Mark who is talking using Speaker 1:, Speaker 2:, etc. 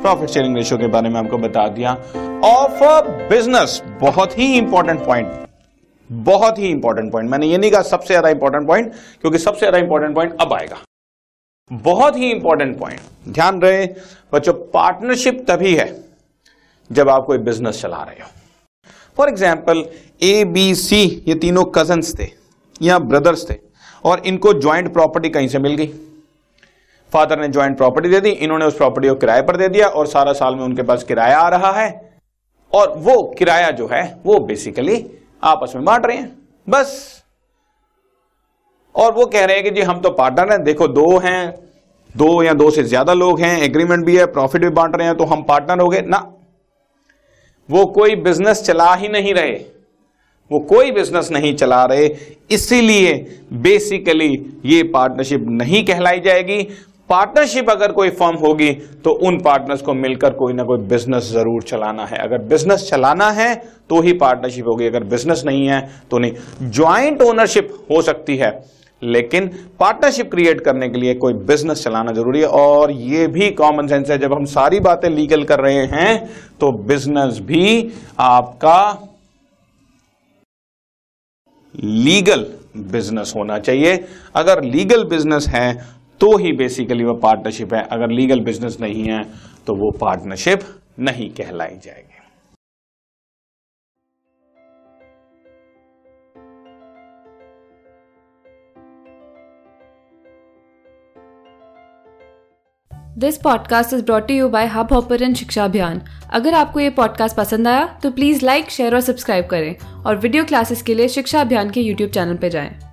Speaker 1: Profit sharing ratio के बारे में आपको बता दिया। ऑफ़ अ बिज़नेस बहुत ही इंपॉर्टेंट पॉइंट बहुत ही इंपॉर्टेंट पॉइंट मैंने ये नहीं कहा सबसे ज़्यादा इंपॉर्टेंट पॉइंट क्योंकि सबसे ज़्यादा इंपॉर्टेंट पॉइंट अब आएगा। बहुत ही इंपॉर्टेंट पॉइंट ध्यान रहे, बच्चों पार्टनरशिप तभी है जब आप कोई बिज़नेस चला रहे हो। For example A B C ये तीनों कजन्स थे, या ब्रदर्स थे, और इनको ज्वाइंट प्रॉपर्टी कहीं से मिल गई। फादर ने ज्वाइंट प्रॉपर्टी दे दी, इन्होंने उस प्रॉपर्टी को किराए पर दे दिया और सारा साल में उनके पास किराया आ रहा है। और वो किराया जो है, वो बेसिकली आपस में बांट रहे हैं। बस। और वो कह रहे हैं कि जी, हम तो पार्टनर हैं, देखो, दो हैं, दो या दो से ज़्यादा लोग हैं एग्रीमेंट भी है प्रॉफिट भी बांट रहे हैं तो हम पार्टनर हो गए। ना। वो कोई बिज़नेस चला ही नहीं रहे। वो कोई बिज़नेस नहीं चला रहे। इसीलिए बेसिकली ये पार्टनरशिप नहीं कहलाई जाएगी। पार्टनरशिप अगर कोई फर्म होगी तो उन पार्टनर्स को मिलकर कोई ना कोई बिज़नेस ज़रूर चलाना है। अगर बिज़नेस चलाना है तो ही पार्टनरशिप होगी। अगर बिज़नेस नहीं है तो नहीं। ज्वाइंट ओनरशिप हो सकती है, लेकिन पार्टनरशिप क्रिएट करने के लिए कोई बिज़नेस चलाना ज़रूरी है। और ये भी कॉमन सेंस है, जब हम सारी बातें लीगल कर रहे हैं तो बिज़नेस भी आपका लीगल बिज़नेस होना चाहिए। अगर लीगल बिज़नेस है तो ही बेसिकली वह पार्टनरशिप है। अगर लीगल बिज़नेस नहीं है तो वो पार्टनरशिप नहीं कहलाई जाएगी।
Speaker 2: This podcast is brought you by Hubhopper शिक्षा अभियान अगर आपको ये पॉडकास्ट पसंद आया तो प्लीज़ लाइक शेयर और सब्सक्राइब करें। और वीडियो क्लासेस के लिए शिक्षा अभियान के यूट्यूब चैनल पर जाएँ।